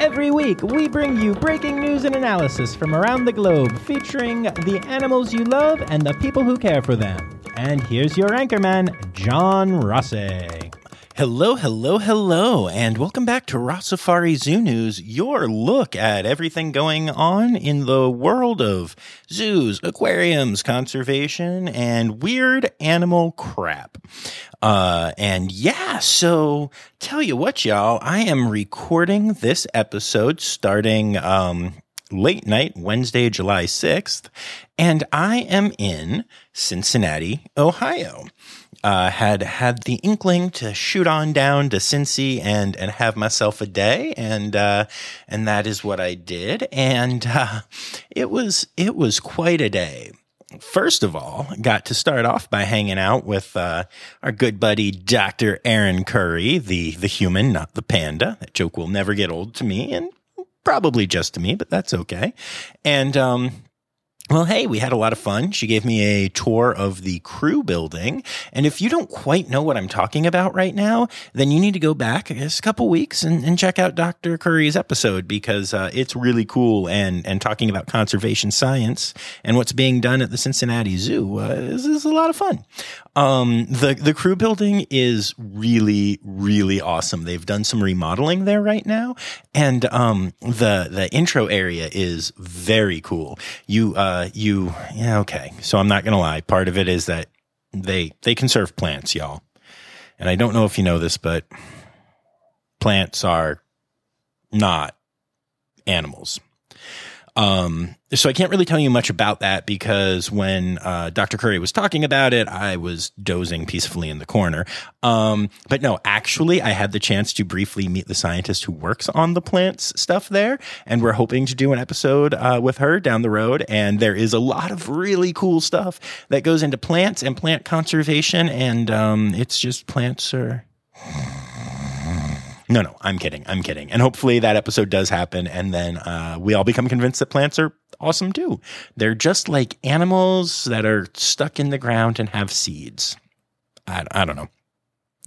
Every week, we bring you breaking news and analysis from around the globe featuring the animals you love and the people who care for them. And here's your anchorman, John Rossi. Hello, hello, hello, and welcome back to Rossafari Zoo News, your look at everything going on in the world of zoos, aquariums, conservation, and weird animal crap. Uh, and yeah, so tell you what, y'all, I am recording this episode starting, um, late night, Wednesday, July 6th, and I am in Cincinnati, Ohio uh, had had the inkling to shoot on down to Cincy and and have myself a day, and uh, and that is what I did, and uh, it was it was quite a day. First of all, got to start off by hanging out with uh, our good buddy Dr. Erin Curry, the the human, not the panda. That joke will never get old to me, and probably just to me, but that's okay. And um, well, hey, we had a lot of fun. She gave me a tour of the crew building. And if you don't quite know what I'm talking about right now, then you need to go back a couple weeks and, and check out Dr. Curry's episode because uh, it's really cool. And, and talking about conservation science and what's being done at the Cincinnati Zoo uh, is, is a lot of fun. Um, the, the crew building is really, really awesome. They've done some remodeling there right now. And, um, the, the intro area is very cool. You, uh, Uh, you, yeah, okay. So I'm not going to lie. Part of it is that they, they conserve plants, y'all. And I don't know if you know this, but plants are not animals. Um, so I can't really tell you much about that because when uh, Dr. Curry was talking about it, I was dozing peacefully in the corner. Um, but no, actually, I had the chance to briefly meet the scientist who works on the plants stuff there, and we're hoping to do an episode uh, with her down the road. And there is a lot of really cool stuff that goes into plants and plant conservation, and um, it's just plants are. No, no, I'm kidding. I'm kidding. And hopefully that episode does happen. And then uh, we all become convinced that plants are awesome too. They're just like animals that are stuck in the ground and have seeds. I, I don't know.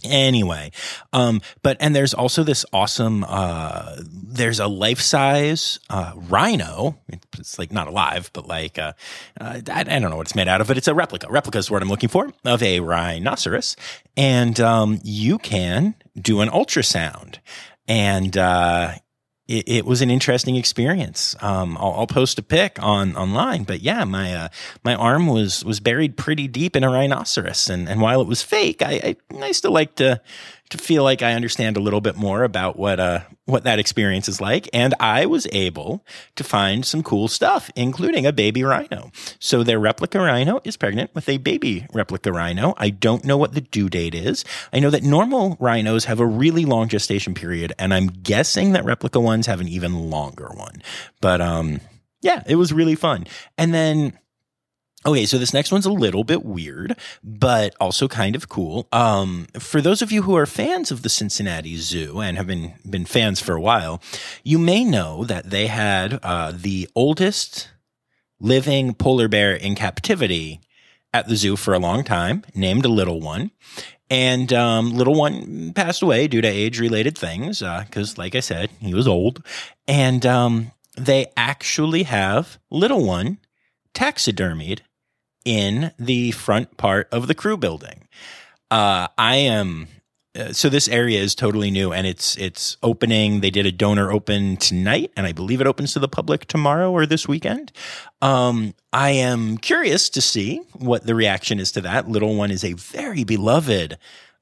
Anyway, um, but and there's also this awesome. Uh, there's a life size uh, rhino. It's like not alive, but like uh, uh, I, I, don't know what it's made out of, but it's a replica. Replica is what I'm looking for of a rhinoceros, and um, you can do an ultrasound, and uh, it, it, was an interesting experience. Um, I'll, I'll, post a pic on online, but yeah, my uh, my arm was was buried pretty deep in a rhinoceros, and and while it was fake, I I, I still like to to feel like I understand a little bit more about what uh what that experience is like. And I was able to find some cool stuff, including a baby rhino. So their replica rhino is pregnant with a baby replica rhino. I don't know what the due date is. I know that normal rhinos have a really long gestation period, and I'm guessing that replica ones have an even longer one. But um yeah, it was really fun. And then Okay, so this next one's a little bit weird, but also kind of cool. Um, for those of you who are fans of the Cincinnati Zoo and have been been fans for a while, you may know that they had uh, the oldest living polar bear in captivity at the zoo for a long time, named little one. And um, little one passed away due to age related things because, uh, like I said, he was old. And um, they actually have little one taxidermied in the front part of the crew building. Uh, I am uh, so this area is totally new and it's it's opening. They did a donor open tonight, and I believe it opens to the public tomorrow or this weekend. Um, I am curious to see what the reaction is to that. Little one is a very beloved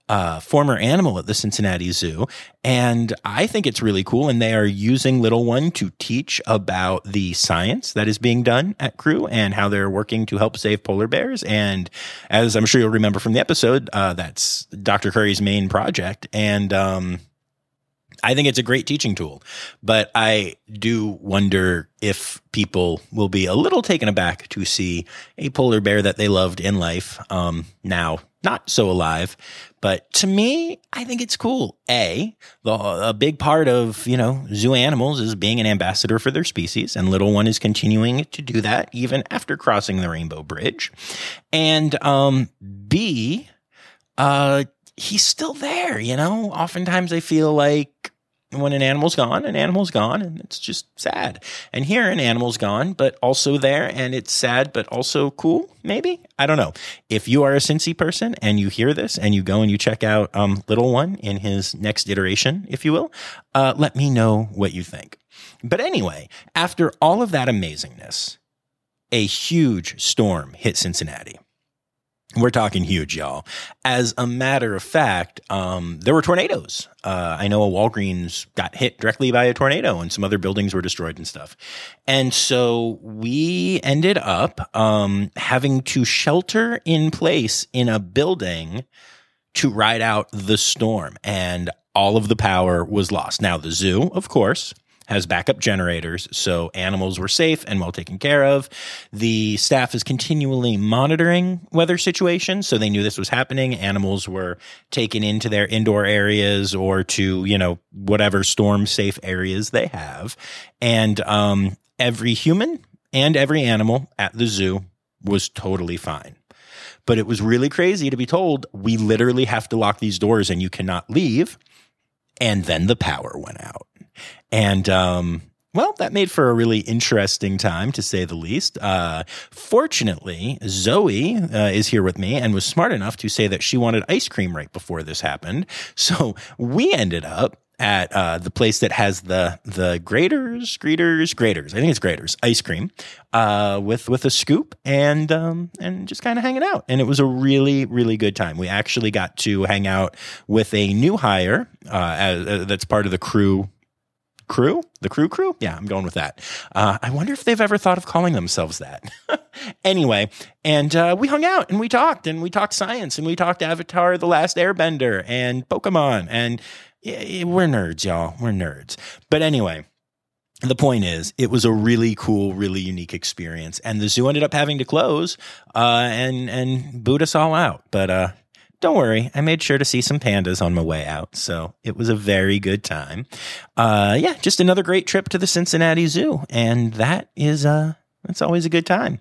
uh, former animal at the Cincinnati Zoo. And I think it's really cool. And they are using Little One to teach about the science that is being done at Crew and how they're working to help save polar bears. And as I'm sure you'll remember from the episode, uh, that's Dr. Curry's main project. And, um, I think it's a great teaching tool, but I do wonder if people will be a little taken aback to see a polar bear that they loved in life, um, now not so alive. But to me, I think it's cool. A, the, a big part of, you know, zoo animals is being an ambassador for their species, and little one is continuing to do that even after crossing the rainbow bridge. And, um, B, uh, he's still there, you know? Oftentimes I feel like when an animal's gone, an animal's gone, and it's just sad. And here, an animal's gone, but also there, and it's sad, but also cool. Maybe I don't know. If you are a Cincy person and you hear this, and you go and you check out um, Little One in his next iteration, if you will, uh, let me know what you think. But anyway, after all of that amazingness, a huge storm hit Cincinnati. We're talking huge, y'all. As a matter of fact, um, there were tornadoes. Uh, I know a Walgreens got hit directly by a tornado, and some other buildings were destroyed and stuff. And so we ended up um, having to shelter in place in a building to ride out the storm, and all of the power was lost. Now, the zoo, of course, has backup generators, so animals were safe and well taken care of. The staff is continually monitoring weather situations, so they knew this was happening. Animals were taken into their indoor areas or to, you know, whatever storm safe areas they have. And um, every human and every animal at the zoo was totally fine but it was really crazy to be told we literally have to lock these doors and you cannot leave. And then the power went out. And, um, well, that made for a really interesting time, to say the least. Uh, fortunately, Zoe uh, is here with me and was smart enough to say that she wanted ice cream right before this happened. So we ended up at uh, the place that has the the Graeter's, Graeter's, Graeter's. I think it's Graeter's ice cream uh, with with a scoop and um, and just kind of hanging out. And it was a really really good time. We actually got to hang out with a new hire uh, as, uh, that's part of the crew crew? The crew crew? Yeah i'm going with that. Uh, i wonder if they've ever thought of calling themselves that. Anyway and uh, we hung out and we talked and we talked science and we talked avatar the last airbender and pokemon and we're nerds y'all. We're nerds. But anyway the point is, it was a really cool, really unique experience, and the zoo ended up having to close uh, and and boot us all out. But uh, don't worry, I made sure to see some pandas on my way out, so it was a very good time. Uh, yeah, just another great trip to the Cincinnati Zoo, and that is uh, that's always a good time.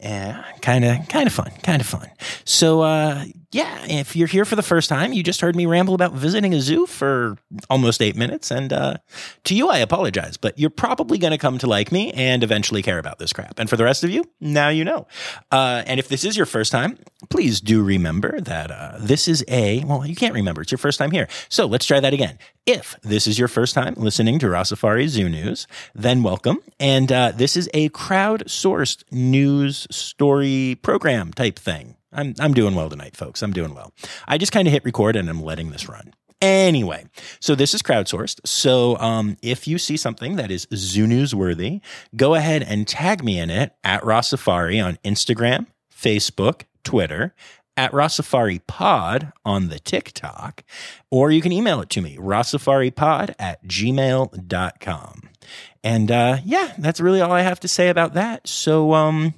Yeah, kind of, kind of fun, kind of fun. So, uh, yeah, if you're here for the first time, you just heard me ramble about visiting a zoo for almost eight minutes. And uh, to you, I apologize, but you're probably going to come to like me and eventually care about this crap. And for the rest of you, now you know. Uh, and if this is your first time, please do remember that uh, this is a, well, you can't remember. It's your first time here. So let's try that again. If this is your first time listening to Rossafari Zoo News, then welcome. And uh, this is a crowdsourced news story program type thing. I'm I'm doing well tonight, folks. I'm doing well. I just kind of hit record and I'm letting this run. Anyway, so this is crowdsourced. So um, if you see something that is Zoo News worthy, go ahead and tag me in it at Rossafari on Instagram, Facebook, Twitter, at Rossafari Pod on the TikTok, or you can email it to me, rossafaripod at gmail.com. And uh, yeah, that's really all I have to say about that. So um,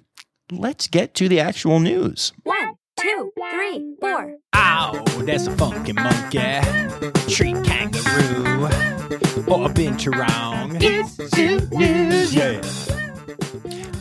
let's get to the actual news. One, two, three, four. Ow, that's a funky monkey. Tree kangaroo. Or a binturong. It's Zoo News. Yeah.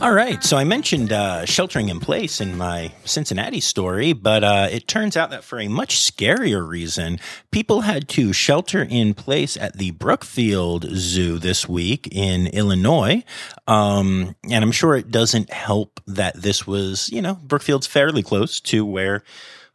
All right. So I mentioned uh, sheltering in place in my Cincinnati story, but uh, it turns out that for a much scarier reason, people had to shelter in place at the Brookfield Zoo this week in Illinois. Um, and I'm sure it doesn't help that this was, you know, Brookfield's fairly close to where.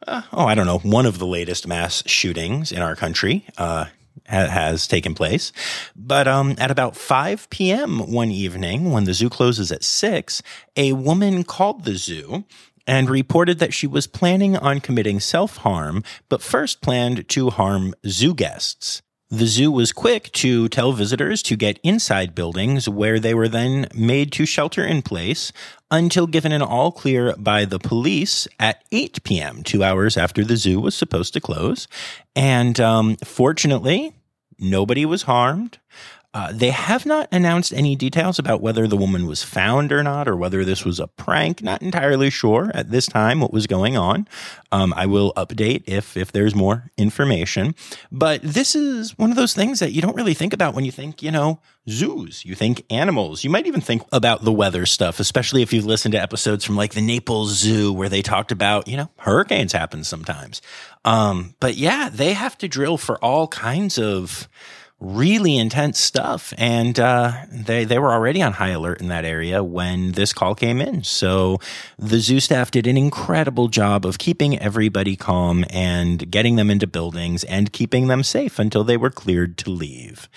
Uh, oh, I don't know, one of the latest mass shootings in our country uh, ha- has taken place. But um, at about 5 p.m. one evening, when the zoo closes at 6, a woman called the zoo and reported that she was planning on committing self harm, but first planned to harm zoo guests. The zoo was quick to tell visitors to get inside buildings where they were then made to shelter in place until given an all clear by the police at 8 p.m., two hours after the zoo was supposed to close. And um, fortunately, Nobody was harmed. Uh, they have not announced any details about whether the woman was found or not, or whether this was a prank. Not entirely sure at this time what was going on. Um, I will update if if there's more information. But this is one of those things that you don't really think about when you think, you know, zoos. You think animals. You might even think about the weather stuff, especially if you've listened to episodes from like the Naples Zoo where they talked about, you know, hurricanes happen sometimes. Um, but yeah, they have to drill for all kinds of really intense stuff. And uh, they they were already on high alert in that area when this call came in. So the zoo staff did an incredible job of keeping everybody calm and getting them into buildings and keeping them safe until they were cleared to leave.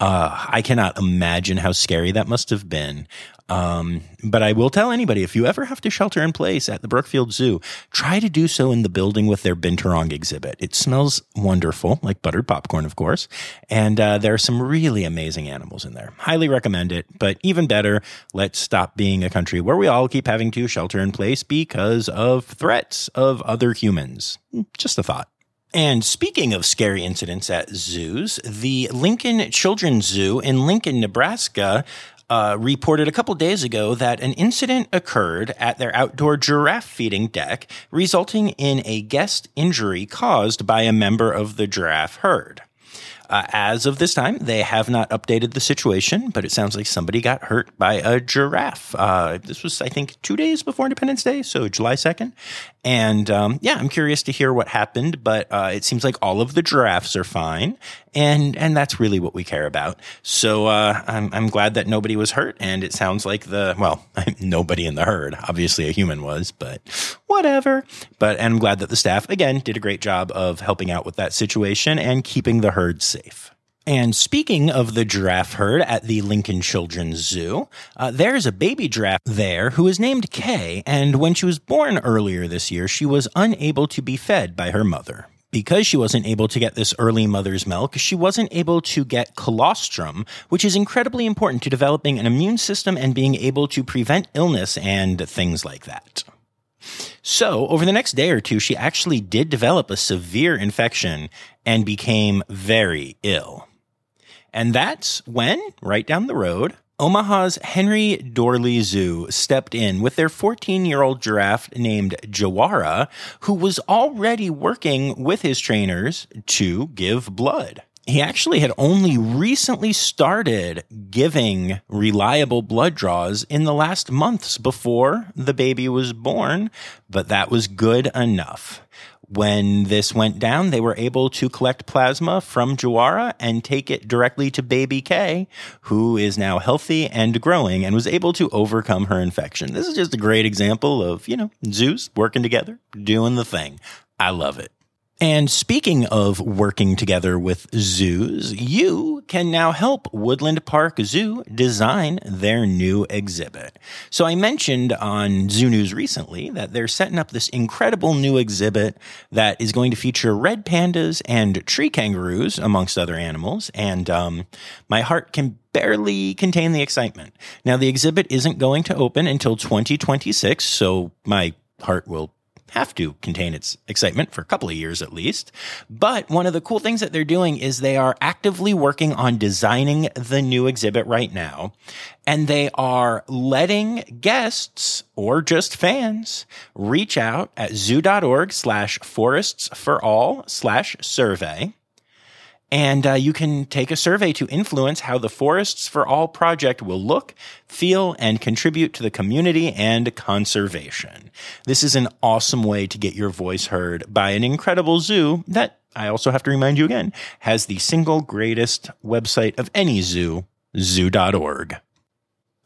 Uh, I cannot imagine how scary that must have been. Um, but I will tell anybody if you ever have to shelter in place at the Brookfield Zoo, try to do so in the building with their Binturong exhibit. It smells wonderful, like buttered popcorn, of course. And uh, there are some really amazing animals in there. Highly recommend it. But even better, let's stop being a country where we all keep having to shelter in place because of threats of other humans. Just a thought. And speaking of scary incidents at zoos, the Lincoln Children's Zoo in Lincoln, Nebraska uh, reported a couple days ago that an incident occurred at their outdoor giraffe feeding deck, resulting in a guest injury caused by a member of the giraffe herd. Uh, as of this time, they have not updated the situation, but it sounds like somebody got hurt by a giraffe. Uh, this was, I think, two days before Independence Day, so July 2nd. And um, yeah, I'm curious to hear what happened, but uh, it seems like all of the giraffes are fine, and and that's really what we care about. So uh, I'm I'm glad that nobody was hurt, and it sounds like the well, nobody in the herd, obviously a human was, but whatever. But and I'm glad that the staff again did a great job of helping out with that situation and keeping the herd safe. And speaking of the giraffe herd at the Lincoln Children's Zoo, uh, there's a baby giraffe there who is named Kay, and when she was born earlier this year, she was unable to be fed by her mother. Because she wasn't able to get this early mother's milk, she wasn't able to get colostrum, which is incredibly important to developing an immune system and being able to prevent illness and things like that. So, over the next day or two, she actually did develop a severe infection and became very ill. And that's when, right down the road, Omaha's Henry Doorly Zoo stepped in with their 14 year old giraffe named Jawara, who was already working with his trainers to give blood. He actually had only recently started giving reliable blood draws in the last months before the baby was born, but that was good enough when this went down, they were able to collect plasma from Jawara and take it directly to baby K, who is now healthy and growing and was able to overcome her infection. This is just a great example of, you know, zoos working together, doing the thing. I love it. And speaking of working together with zoos, you can now help Woodland Park Zoo design their new exhibit. So I mentioned on Zoo News recently that they're setting up this incredible new exhibit that is going to feature red pandas and tree kangaroos, amongst other animals. And um, my heart can barely contain the excitement. Now, the exhibit isn't going to open until 2026, so my heart will have to contain its excitement for a couple of years at least. But one of the cool things that they're doing is they are actively working on designing the new exhibit right now. And they are letting guests or just fans reach out at zoo.org slash forests for all slash survey and uh, you can take a survey to influence how the Forests for All project will look, feel, and contribute to the community and conservation. This is an awesome way to get your voice heard by an incredible zoo that, I also have to remind you again, has the single greatest website of any zoo, zoo.org.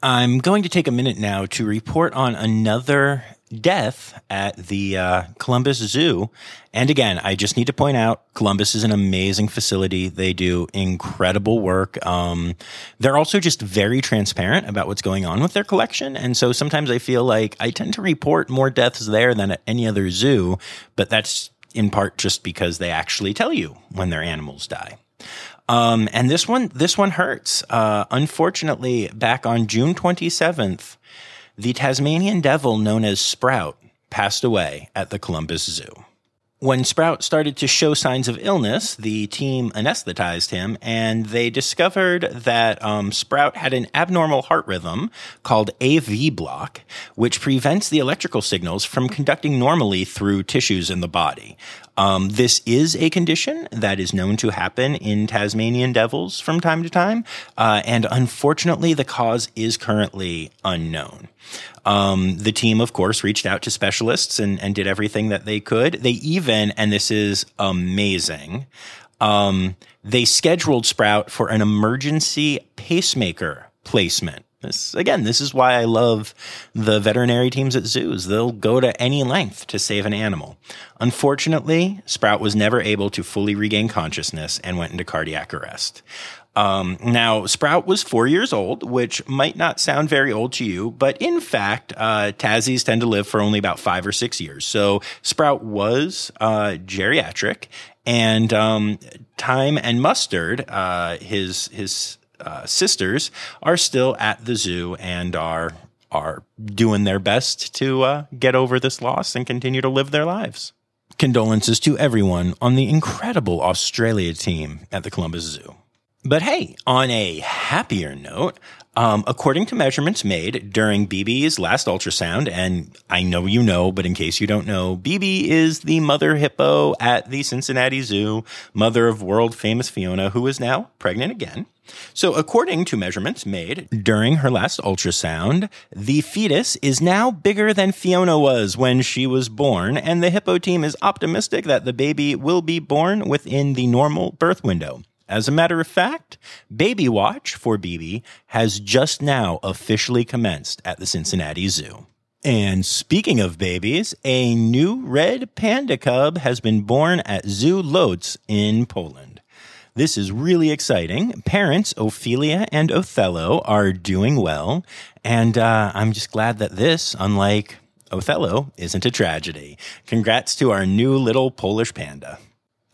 I'm going to take a minute now to report on another death at the uh, Columbus Zoo. And again, I just need to point out Columbus is an amazing facility. They do incredible work. Um, they're also just very transparent about what's going on with their collection. And so sometimes I feel like I tend to report more deaths there than at any other zoo, but that's in part just because they actually tell you when their animals die. Um, and this one, this one hurts. Uh, unfortunately, back on June 27th, the Tasmanian devil known as Sprout passed away at the Columbus Zoo. When Sprout started to show signs of illness, the team anesthetized him and they discovered that um, Sprout had an abnormal heart rhythm called AV block, which prevents the electrical signals from conducting normally through tissues in the body. Um, this is a condition that is known to happen in Tasmanian devils from time to time, uh, and unfortunately, the cause is currently unknown. Um, the team, of course, reached out to specialists and, and did everything that they could. They even, and this is amazing, um, they scheduled Sprout for an emergency pacemaker placement. This, again, this is why I love the veterinary teams at zoos. They'll go to any length to save an animal. Unfortunately, Sprout was never able to fully regain consciousness and went into cardiac arrest. Um, now, Sprout was four years old, which might not sound very old to you, but in fact, uh, tend to live for only about five or six years. So Sprout was uh, geriatric, and um, Time and Mustard, uh, his his uh, sisters, are still at the zoo and are are doing their best to uh, get over this loss and continue to live their lives. Condolences to everyone on the incredible Australia team at the Columbus Zoo. But hey, on a happier note, um, according to measurements made during BB's last ultrasound, and I know you know, but in case you don't know, BB is the mother hippo at the Cincinnati Zoo, mother of world famous Fiona, who is now pregnant again. So, according to measurements made during her last ultrasound, the fetus is now bigger than Fiona was when she was born, and the hippo team is optimistic that the baby will be born within the normal birth window. As a matter of fact, Baby Watch for BB has just now officially commenced at the Cincinnati Zoo. And speaking of babies, a new red panda cub has been born at Zoo Lodz in Poland. This is really exciting. Parents Ophelia and Othello are doing well, and uh, I'm just glad that this, unlike Othello, isn't a tragedy. Congrats to our new little Polish panda.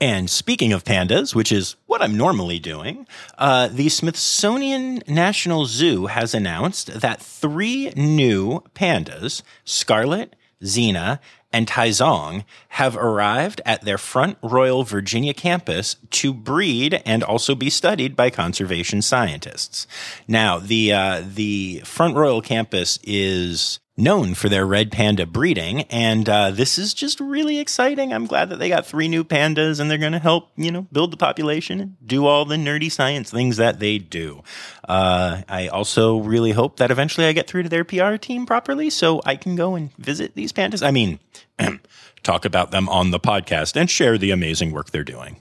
And speaking of pandas, which is what I'm normally doing, uh, the Smithsonian National Zoo has announced that three new pandas, Scarlet, Xena, and Taizong, have arrived at their Front Royal Virginia campus to breed and also be studied by conservation scientists. Now, the uh, the Front Royal campus is known for their red panda breeding. And uh, this is just really exciting. I'm glad that they got three new pandas and they're going to help, you know, build the population and do all the nerdy science things that they do. Uh, I also really hope that eventually I get through to their PR team properly so I can go and visit these pandas. I mean, talk about them on the podcast and share the amazing work they're doing.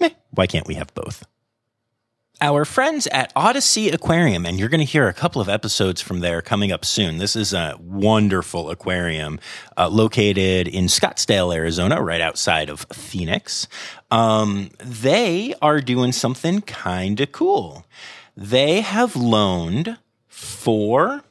Meh, why can't we have both? Our friends at OdySea Aquarium, and you're going to hear a couple of episodes from there coming up soon. This is a wonderful aquarium uh, located in Scottsdale, Arizona, right outside of Phoenix. Um, they are doing something kind of cool. They have loaned four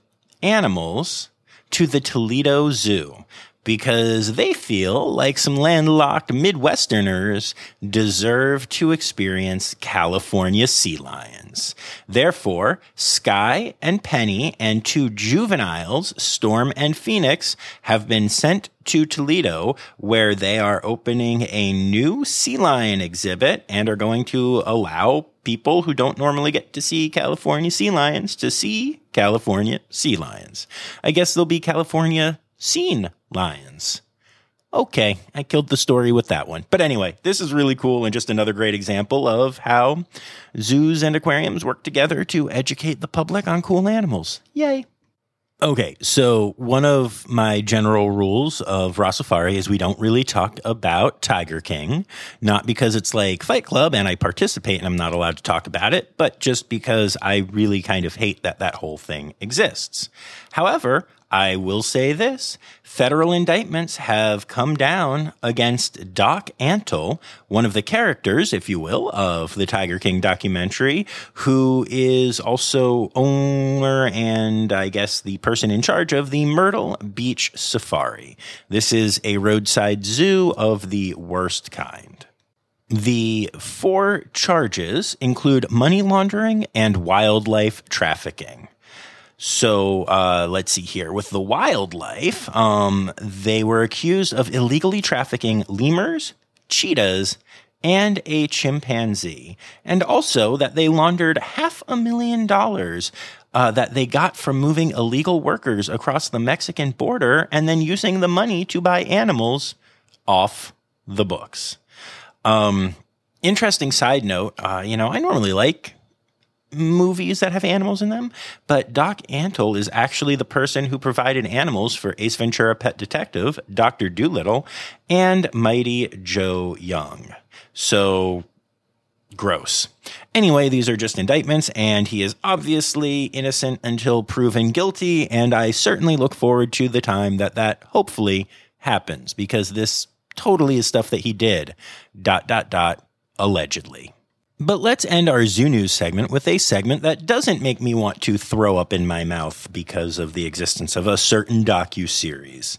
animals to the Toledo Zoo because they feel like some landlocked Midwesterners deserve to experience California sea lions. Therefore, Sky and Penny and two juveniles, Storm and Phoenix, have been sent to Toledo where they are opening a new sea lion exhibit and are going to allow people who don't normally get to see California sea lions to see California sea lions. I guess they'll be California seen lions. Okay, I killed the story with that one. But anyway, this is really cool and just another great example of how zoos and aquariums work together to educate the public on cool animals. Yay. Okay, so one of my general rules of Rossafari is we don't really talk about Tiger King, not because it's like Fight Club and I participate and I'm not allowed to talk about it, but just because I really kind of hate that that whole thing exists. However, I will say this federal indictments have come down against Doc Antle, one of the characters, if you will, of the Tiger King documentary, who is also owner and I guess the person in charge of the Myrtle Beach Safari. This is a roadside zoo of the worst kind. The four charges include money laundering and wildlife trafficking. So uh, let's see here. With the wildlife, um, they were accused of illegally trafficking lemurs, cheetahs, and a chimpanzee, and also that they laundered half a million dollars uh, that they got from moving illegal workers across the Mexican border and then using the money to buy animals off the books. Um, interesting side note, uh, you know, I normally like movies that have animals in them, but Doc Antle is actually the person who provided animals for Ace Ventura Pet Detective, Dr. Dolittle, and Mighty Joe Young. So gross. Anyway, these are just indictments, and he is obviously innocent until proven guilty. And I certainly look forward to the time that that hopefully happens because this totally is stuff that he did. Dot, dot, dot, allegedly. But let's end our Zoo News segment with a segment that doesn't make me want to throw up in my mouth because of the existence of a certain docu series.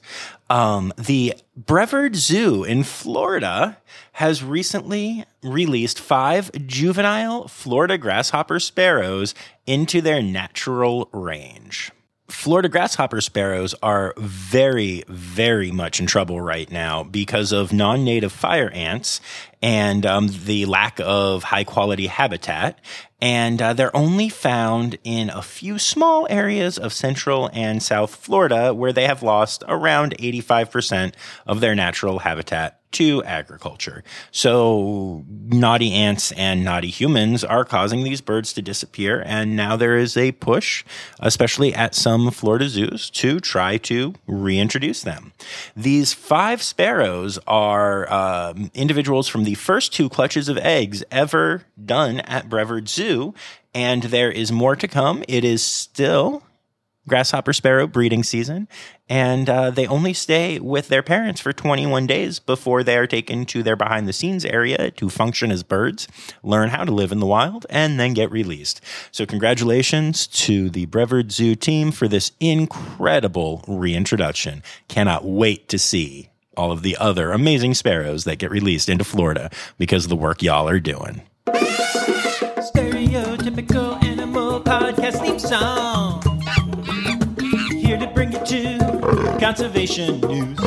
Um, the Brevard Zoo in Florida has recently released five juvenile Florida grasshopper sparrows into their natural range. Florida grasshopper sparrows are very, very much in trouble right now because of non native fire ants and um, the lack of high quality habitat. And uh, they're only found in a few small areas of central and south Florida where they have lost around 85% of their natural habitat to agriculture. So naughty ants and naughty humans are causing these birds to disappear. And now there is a push, especially at some Florida zoos, to try to reintroduce them. These five sparrows are uh, individuals from the first two clutches of eggs ever done at Brevard Zoo. And there is more to come. It is still grasshopper sparrow breeding season, and uh, they only stay with their parents for 21 days before they are taken to their behind the scenes area to function as birds, learn how to live in the wild, and then get released. So, congratulations to the Brevard Zoo team for this incredible reintroduction. Cannot wait to see all of the other amazing sparrows that get released into Florida because of the work y'all are doing. Stereotypical animal podcast theme song conservation news.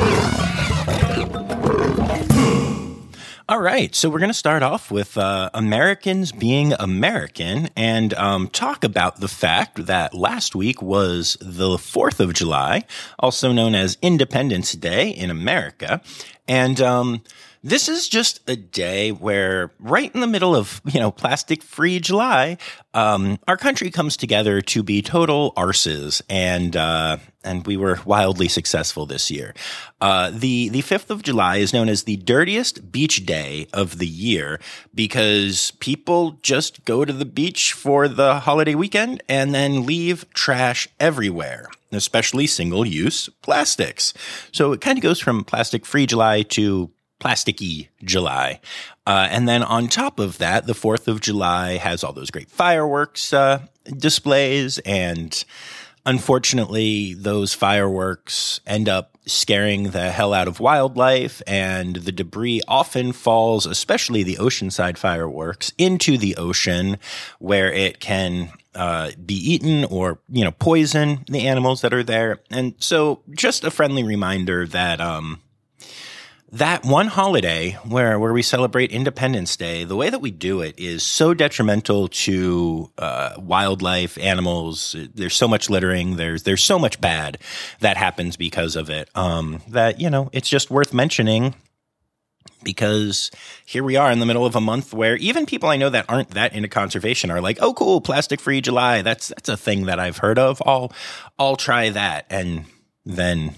All right, so we're going to start off with uh, Americans being American and um, talk about the fact that last week was the 4th of July, also known as Independence Day in America. And um, this is just a day where, right in the middle of you know plastic free July, um, our country comes together to be total arses, and uh, and we were wildly successful this year. Uh, the the fifth of July is known as the dirtiest beach day of the year because people just go to the beach for the holiday weekend and then leave trash everywhere especially single use plastics. So it kind of goes from plastic free July to plasticky July. Uh, and then on top of that, the 4th of July has all those great fireworks uh, displays. And unfortunately, those fireworks end up scaring the hell out of wildlife. And the debris often falls, especially the oceanside fireworks, into the ocean where it can uh, be eaten or you know poison the animals that are there. And so, just a friendly reminder that um, that one holiday where where we celebrate Independence Day, the way that we do it is so detrimental to uh, wildlife, animals. There's so much littering. There's there's so much bad that happens because of it. Um, that you know, it's just worth mentioning because here we are in the middle of a month where even people I know that aren't that into conservation are like, "Oh, cool, plastic free July." That's that's a thing that I've heard of. I'll I'll try that, and then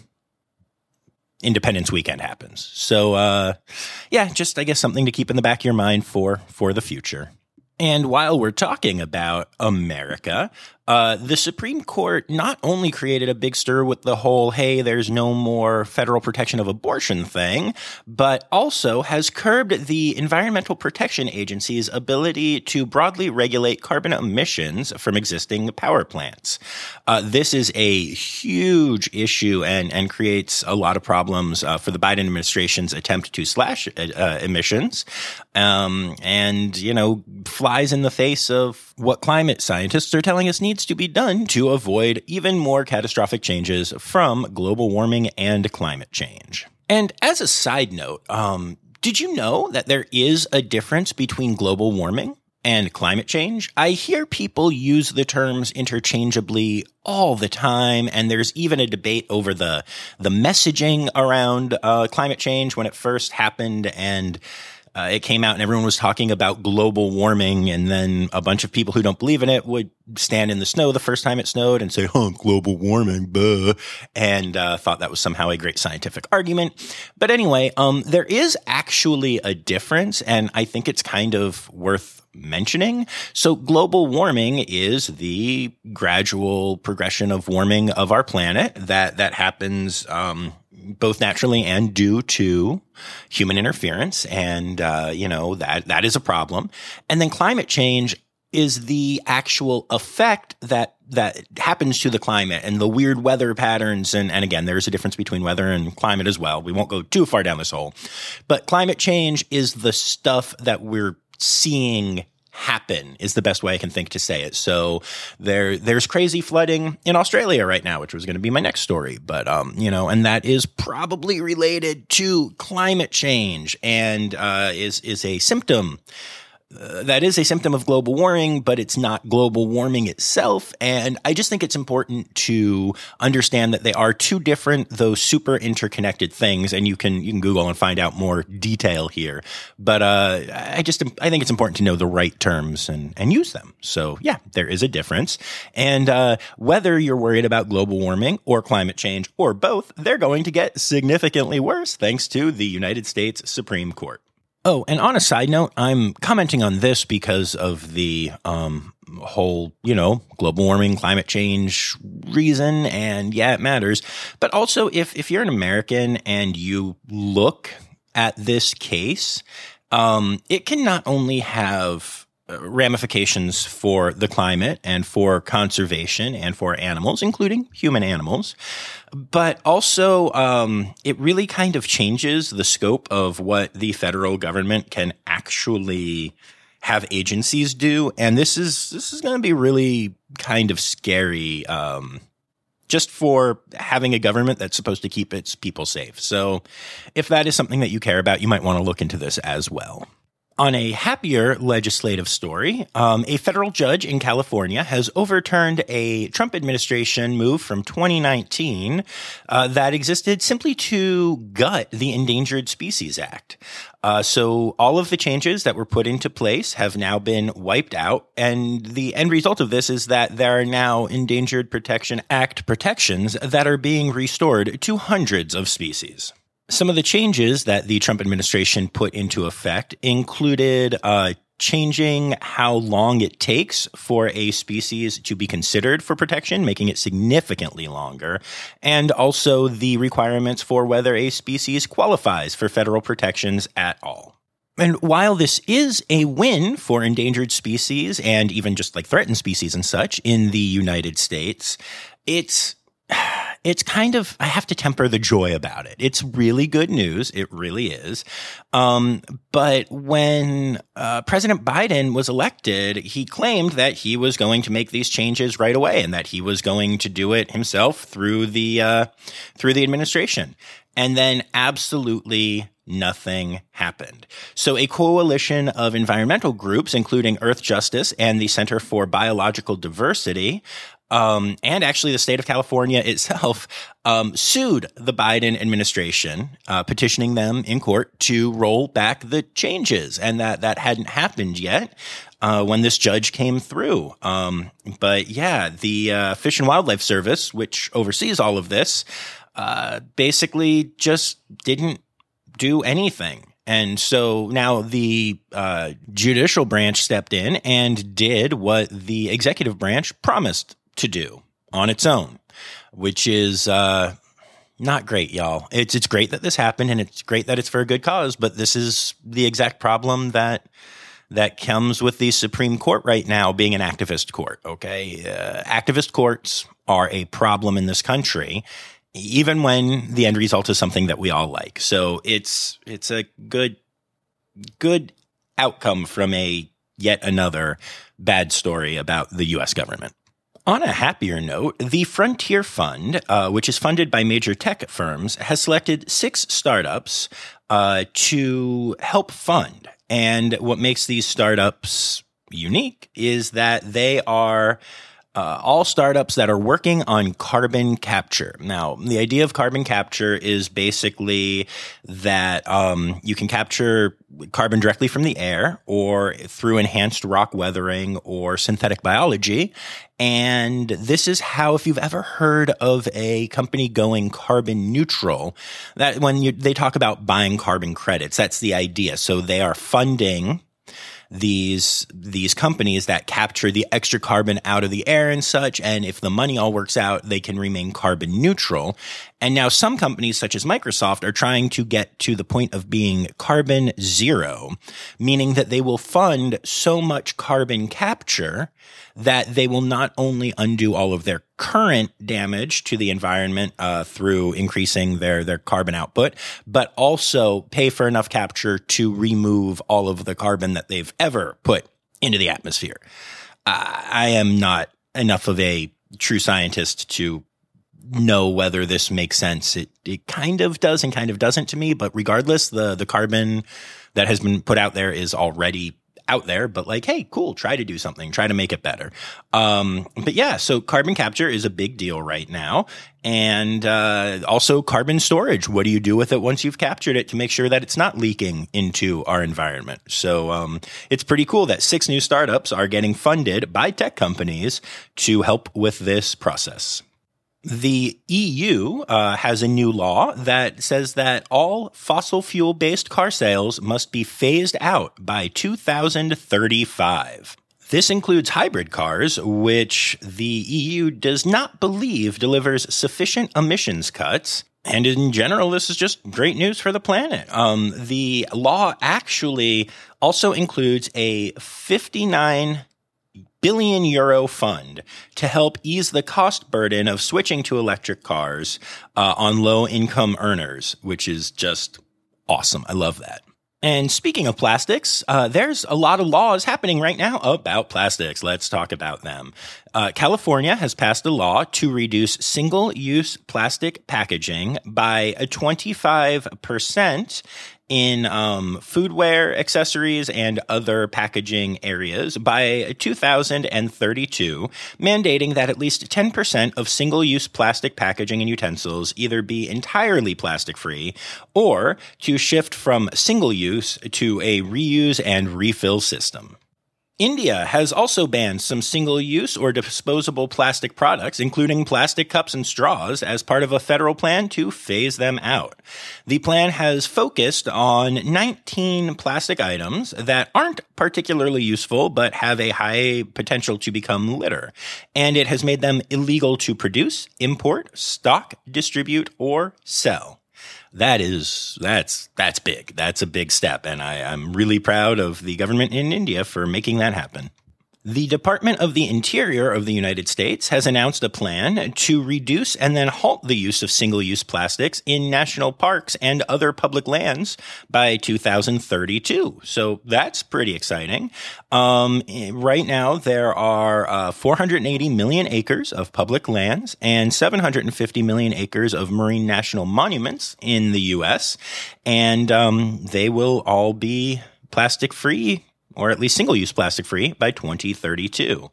Independence Weekend happens. So, uh, yeah, just I guess something to keep in the back of your mind for for the future. And while we're talking about America, uh, the Supreme Court not only created a big stir with the whole, hey, there's no more federal protection of abortion thing, but also has curbed the Environmental Protection Agency's ability to broadly regulate carbon emissions from existing power plants. Uh, this is a huge issue and, and creates a lot of problems uh, for the Biden administration's attempt to slash uh, emissions. Um, and, you know, flies in the face of what climate scientists are telling us needs needs to be done to avoid even more catastrophic changes from global warming and climate change. And as a side note, um, did you know that there is a difference between global warming and climate change? I hear people use the terms interchangeably all the time, and there's even a debate over the the messaging around uh, climate change when it first happened and uh, it came out and everyone was talking about global warming, and then a bunch of people who don't believe in it would stand in the snow the first time it snowed and say, "Oh, global warming," buh, and uh, thought that was somehow a great scientific argument. But anyway, um, there is actually a difference, and I think it's kind of worth mentioning. So global warming is the gradual progression of warming of our planet that that happens um, both naturally and due to human interference. And, uh, you know, that, that is a problem. And then climate change is the actual effect that that happens to the climate and the weird weather patterns and and again there's a difference between weather and climate as well we won't go too far down this hole but climate change is the stuff that we're seeing happen is the best way I can think to say it. So there, there's crazy flooding in Australia right now, which was going to be my next story. But, um, you know, and that is probably related to climate change and, uh, is, is a symptom uh, that is a symptom of global warming, but it's not global warming itself. And I just think it's important to understand that they are two different, though super interconnected things. And you can, you can Google and find out more detail here. But, uh, I just, I think it's important to know the right terms and, and use them. So yeah, there is a difference. And, uh, whether you're worried about global warming or climate change or both, they're going to get significantly worse thanks to the United States Supreme Court. Oh, and on a side note, I'm commenting on this because of the um, whole, you know, global warming, climate change reason. And yeah, it matters. But also, if, if you're an American and you look at this case, um, it can not only have ramifications for the climate and for conservation and for animals, including human animals. But also, um, it really kind of changes the scope of what the federal government can actually have agencies do. And this is this is going to be really kind of scary. Um, just for having a government that's supposed to keep its people safe. So, if that is something that you care about, you might want to look into this as well. On a happier legislative story, um, a federal judge in California has overturned a Trump administration move from 2019 uh, that existed simply to gut the Endangered Species Act. Uh, so all of the changes that were put into place have now been wiped out, and the end result of this is that there are now Endangered Protection Act protections that are being restored to hundreds of species. Some of the changes that the Trump administration put into effect included uh, changing how long it takes for a species to be considered for protection, making it significantly longer, and also the requirements for whether a species qualifies for federal protections at all. And while this is a win for endangered species and even just like threatened species and such in the United States, it's it's kind of I have to temper the joy about it. It's really good news. It really is. Um, but when uh, President Biden was elected, he claimed that he was going to make these changes right away and that he was going to do it himself through the uh, through the administration. And then absolutely nothing happened. So a coalition of environmental groups, including Earthjustice and the Center for Biological Diversity, um, and actually the state of California itself um, sued the Biden administration, uh, petitioning them in court to roll back the changes, and that that hadn't happened yet. Uh, when this judge came through. Um, but yeah, the uh, Fish and Wildlife Service, which oversees all of this, uh, basically just didn't do anything. And so now the uh, judicial branch stepped in and did what the executive branch promised to do on its own, which is uh, not great, y'all. It's it's great that this happened, and it's great that it's for a good cause. But this is the exact problem that that comes with the Supreme Court right now being an activist court. Okay, uh, activist courts are a problem in this country, even when the end result is something that we all like. So it's it's a good good outcome from a yet another bad story about the U.S. government. On a happier note, the Frontier Fund, uh, which is funded by major tech firms, has selected six startups uh, to help fund. And what makes these startups unique is that they are uh, all startups that are working on carbon capture. Now, the idea of carbon capture is basically that um, you can capture carbon directly from the air or through enhanced rock weathering or synthetic biology. And this is how, if you've ever heard of a company going carbon neutral, that when you, they talk about buying carbon credits, that's the idea. So they are funding these these companies that capture the extra carbon out of the air and such and if the money all works out they can remain carbon neutral and now some companies such as Microsoft are trying to get to the point of being carbon zero meaning that they will fund so much carbon capture that they will not only undo all of their current damage to the environment uh, through increasing their their carbon output, but also pay for enough capture to remove all of the carbon that they've ever put into the atmosphere. Uh, I am not enough of a true scientist to know whether this makes sense. It it kind of does and kind of doesn't to me, but regardless, the the carbon that has been put out there is already out there, but like, hey, cool, try to do something, try to make it better. Um, but yeah, so carbon capture is a big deal right now. And uh, also carbon storage. What do you do with it once you've captured it to make sure that it's not leaking into our environment? So um, it's pretty cool that six new startups are getting funded by tech companies to help with this process. The EU uh, has a new law that says that all fossil fuel based car sales must be phased out by 2035. This includes hybrid cars, which the EU does not believe delivers sufficient emissions cuts. And in general, this is just great news for the planet. Um, the law actually also includes a 59 billion euro fund to help ease the cost burden of switching to electric cars uh, on low income earners, which is just awesome. I love that. And speaking of plastics, uh, there's a lot of laws happening right now about plastics. Let's talk about them. Uh, California has passed a law to reduce single use plastic packaging by 25% in um, foodware, accessories, and other packaging areas by 2032, mandating that at least 10% of single use plastic packaging and utensils either be entirely plastic free or to shift from single use to a reuse and refill system. India has also banned some single use or disposable plastic products, including plastic cups and straws, as part of a federal plan to phase them out. The plan has focused on 19 plastic items that aren't particularly useful but have a high potential to become litter, and it has made them illegal to produce, import, stock, distribute, or sell that is that's that's big. That's a big step, and I, I'm really proud of the government in India for making that happen. The Department of the Interior of the United States has announced a plan to reduce and then halt the use of single use plastics in national parks and other public lands by 2032. So that's pretty exciting. Um, right now, there are uh, 480 million acres of public lands and 750 million acres of marine national monuments in the U.S., and um, they will all be plastic free or at least single use plastic free by 2032.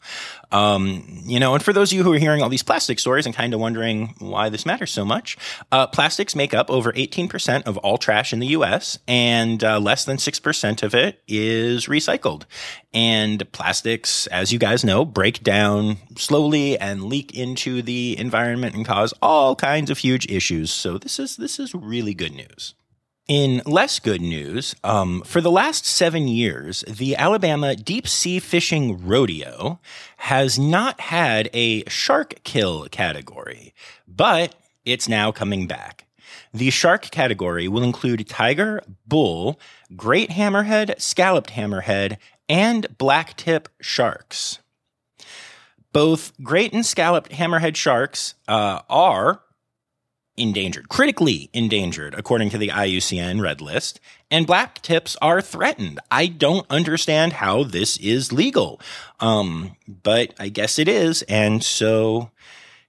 Um, you know, and for those of you who are hearing all these plastic stories and kind of wondering why this matters so much, uh, plastics make up over 18% of all trash in the US, and uh, less than 6% of it is recycled. And plastics, as you guys know, break down slowly and leak into the environment and cause all kinds of huge issues. So this is this is really good news. In less good news, um, for the last seven years, the Alabama Deep Sea Fishing Rodeo has not had a shark kill category, but it's now coming back. The shark category will include tiger, bull, great hammerhead, scalloped hammerhead, and blacktip sharks. Both great and scalloped hammerhead sharks uh, are endangered, critically endangered, according to the IUCN Red List, and black tips are threatened. I don't understand how this is legal, um, but I guess it is, and so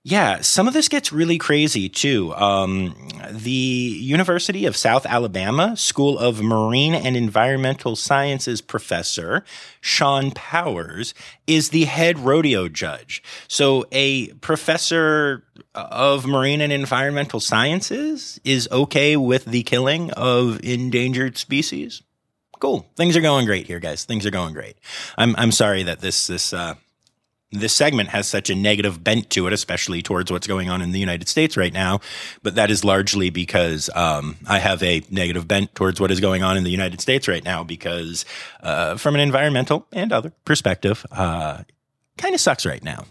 yeah, some of this gets really crazy too. Um, the University of South Alabama School of Marine and Environmental Sciences professor, Sean Powers, is the head rodeo judge. So a professor of marine and environmental sciences is okay with the killing of endangered species. Cool. Things are going great here, guys. Things are going great. I'm, I'm sorry that this, this, uh, this segment has such a negative bent to it, especially towards what's going on in the United States right now. But that is largely because um, I have a negative bent towards what is going on in the United States right now, because uh, from an environmental and other perspective, uh, kind of sucks right now.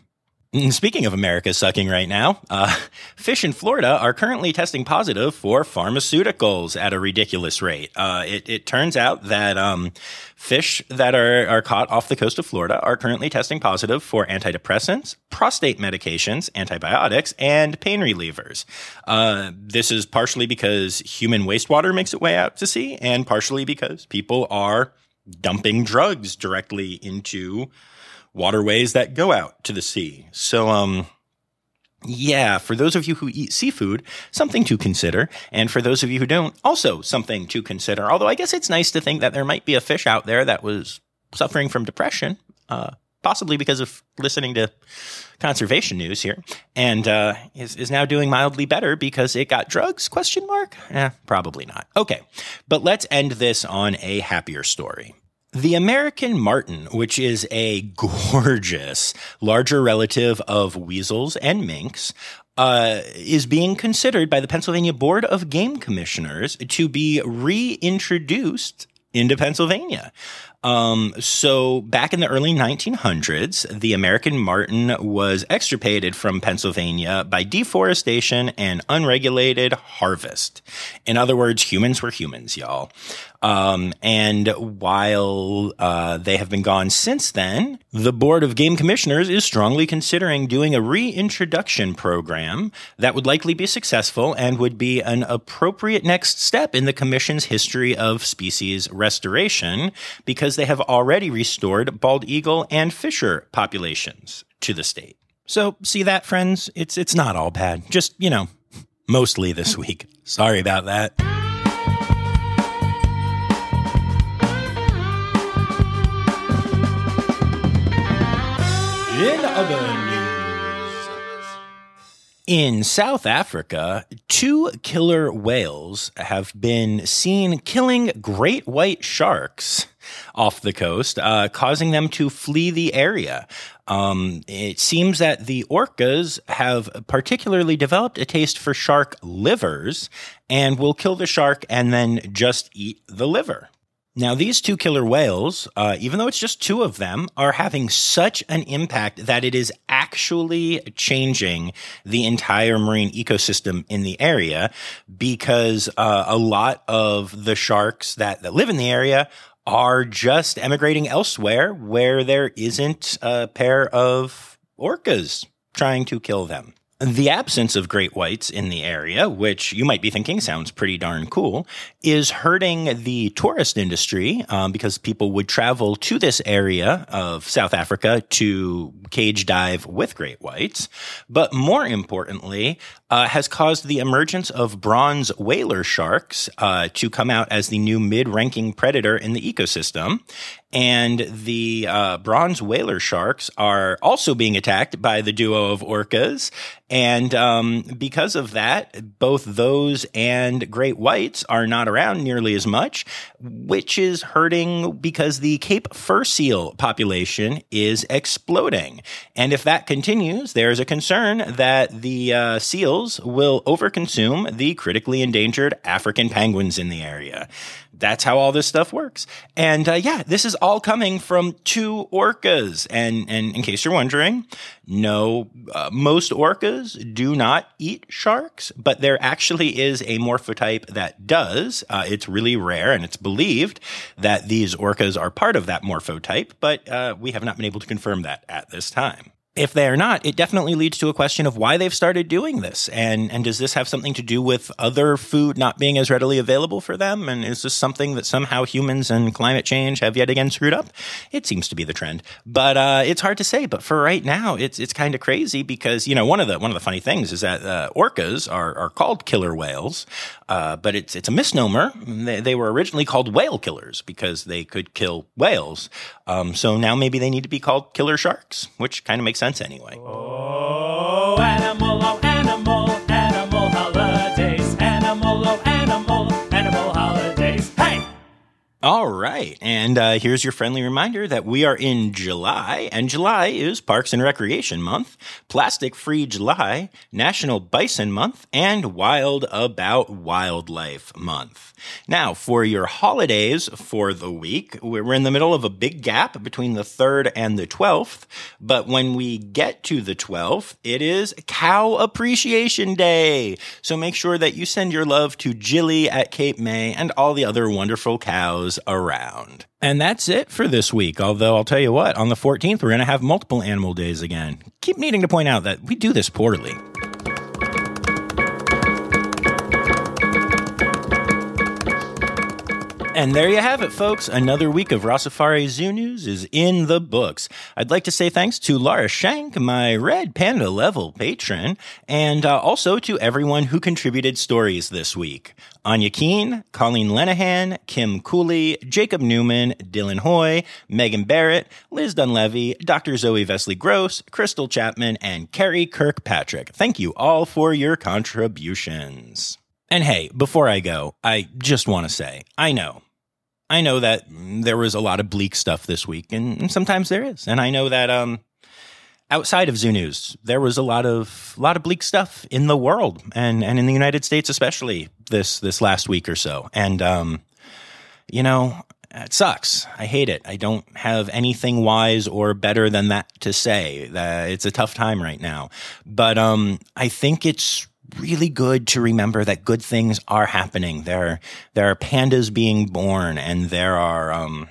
Speaking of America sucking right now, uh, fish in Florida are currently testing positive for pharmaceuticals at a ridiculous rate. Uh, it, it, turns out that um, fish that are, are caught off the coast of Florida are currently testing positive for antidepressants, prostate medications, antibiotics, and pain relievers. Uh, this is partially because human wastewater makes its way out to sea, and partially because people are dumping drugs directly into waterways that go out to the sea. So, um, yeah, for those of you who eat seafood, something to consider. And for those of you who don't, also something to consider. Although I guess it's nice to think that there might be a fish out there that was suffering from depression, uh, possibly because of listening to conservation news here, and uh, is, is now doing mildly better because it got drugs? Question mark? Eh, probably not. Okay, but let's end this on a happier story. The American marten, which is a gorgeous, larger relative of weasels and minks, uh, is being considered by the Pennsylvania Board of Game Commissioners to be reintroduced into Pennsylvania. Um, so back in the early 1900s, the American marten was extirpated from Pennsylvania by deforestation and unregulated harvest. In other words, humans were humans, y'all. Um, and while uh, they have been gone since then, the Board of Game Commissioners is strongly considering doing a reintroduction program that would likely be successful and would be an appropriate next step in the Commission's history of species restoration because they have already restored bald eagle and fisher populations to the state. So, see that, friends? It's it's not all bad. Just you know, mostly this week. Sorry about that. In other news, in South Africa, two killer whales have been seen killing great white sharks off the coast, uh, causing them to flee the area. Um, it seems that the orcas have particularly developed a taste for shark livers and will kill the shark and then just eat the liver. Now, these two killer whales, uh, even though it's just two of them, are having such an impact that it is actually changing the entire marine ecosystem in the area because uh, a lot of the sharks that, that live in the area are just emigrating elsewhere where there isn't a pair of orcas trying to kill them. The absence of great whites in the area, which you might be thinking sounds pretty darn cool, is hurting the tourist industry um, because people would travel to this area of South Africa to cage dive with great whites. But more importantly, uh, has caused the emergence of bronze whaler sharks uh, to come out as the new mid ranking predator in the ecosystem. And the uh, bronze whaler sharks are also being attacked by the duo of orcas. And um, because of that, both those and great whites are not around nearly as much, which is hurting because the Cape fur seal population is exploding. And if that continues, there's a concern that the uh, seals will overconsume the critically endangered African penguins in the area that's how all this stuff works. And uh, yeah, this is all coming from two orcas. And and in case you're wondering, no, uh, most orcas do not eat sharks, but there actually is a morphotype that does. Uh, it's really rare, and it's believed that these orcas are part of that morphotype, but uh, we have not been able to confirm that at this time. If they are not, it definitely leads to a question of why they've started doing this. And, and does this have something to do with other food not being as readily available for them? And is this something that somehow humans and climate change have yet again screwed up? It seems to be the trend, but, uh, it's hard to say. But for right now, it's, it's kind of crazy because, you know, one of the, one of the funny things is that, uh, orcas are, are called killer whales. Uh, but it's, it's a misnomer. They, they were originally called whale killers because they could kill whales. Um, so now maybe they need to be called killer sharks, which kind of makes anyway. Oh, All right. And uh, here's your friendly reminder that we are in July, and July is Parks and Recreation Month, Plastic Free July, National Bison Month, and Wild About Wildlife Month. Now, for your holidays for the week, we're in the middle of a big gap between the 3rd and the 12th. But when we get to the 12th, it is Cow Appreciation Day. So make sure that you send your love to Jilly at Cape May and all the other wonderful cows around. And that's it for this week. Although I'll tell you what, on the 14th, we're going to have multiple animal days again. Keep needing to point out that we do this poorly. And there you have it, folks. Another week of Rossafari Zoo News is in the books. I'd like to say thanks to Laura Shank, my Red Panda level patron, and uh, also to everyone who contributed stories this week. Anya Keene, Colleen Lenahan, Kim Cooley, Jacob Newman, Dylan Hoy, Megan Barrett, Liz Dunlevy, Dr. Zoe Vesley Gross, Crystal Chapman, and Carrie Kirkpatrick. Thank you all for your contributions. And hey, before I go, I just want to say, I know I know that there was a lot of bleak stuff this week, and, sometimes there is. And I know that um, outside of Zoo News, there was a lot of a lot of bleak stuff in the world, and and in the United States especially this this last week or so. And um, you know, it sucks. I hate it. I don't have anything wise or better than that to say. That it's a tough time right now, but um, I think it's really good to remember that good things are happening. There, there are pandas being born, and there are um,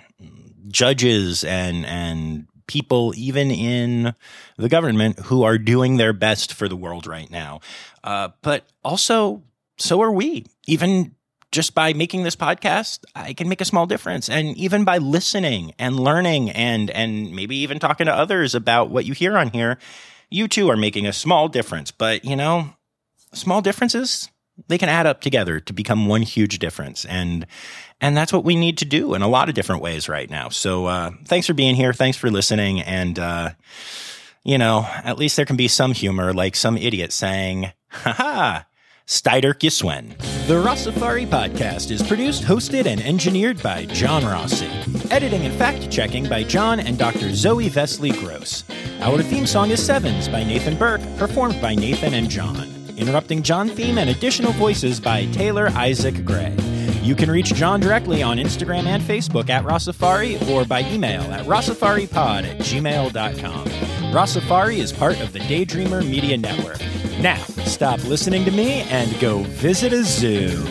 judges and and people even in the government who are doing their best for the world right now. Uh, but also, so are we. Even just by making this podcast, I can make a small difference. And even by listening and learning and and maybe even talking to others about what you hear on here, you too are making a small difference. But you know, small differences they can add up together to become one huge difference and and that's what we need to do in a lot of different ways right now so uh, thanks for being here thanks for listening and uh, you know at least there can be some humor like some idiot saying haha Steider Giswen. The Rossafari podcast is produced, hosted, and engineered by John Rossi. Editing and fact checking by John and Dr. Zoe Vesley Gross. Our theme song is Sevens by Nathan Burke, performed by Nathan and John. Interrupting John theme and additional voices by Taylor Isaac Gray. You can reach John directly on Instagram and Facebook at Rossafari or by email at rossafaripod at gmail.com. Rossafari is part of the Daydreamer Media Network. Now, stop listening to me and go visit a zoo.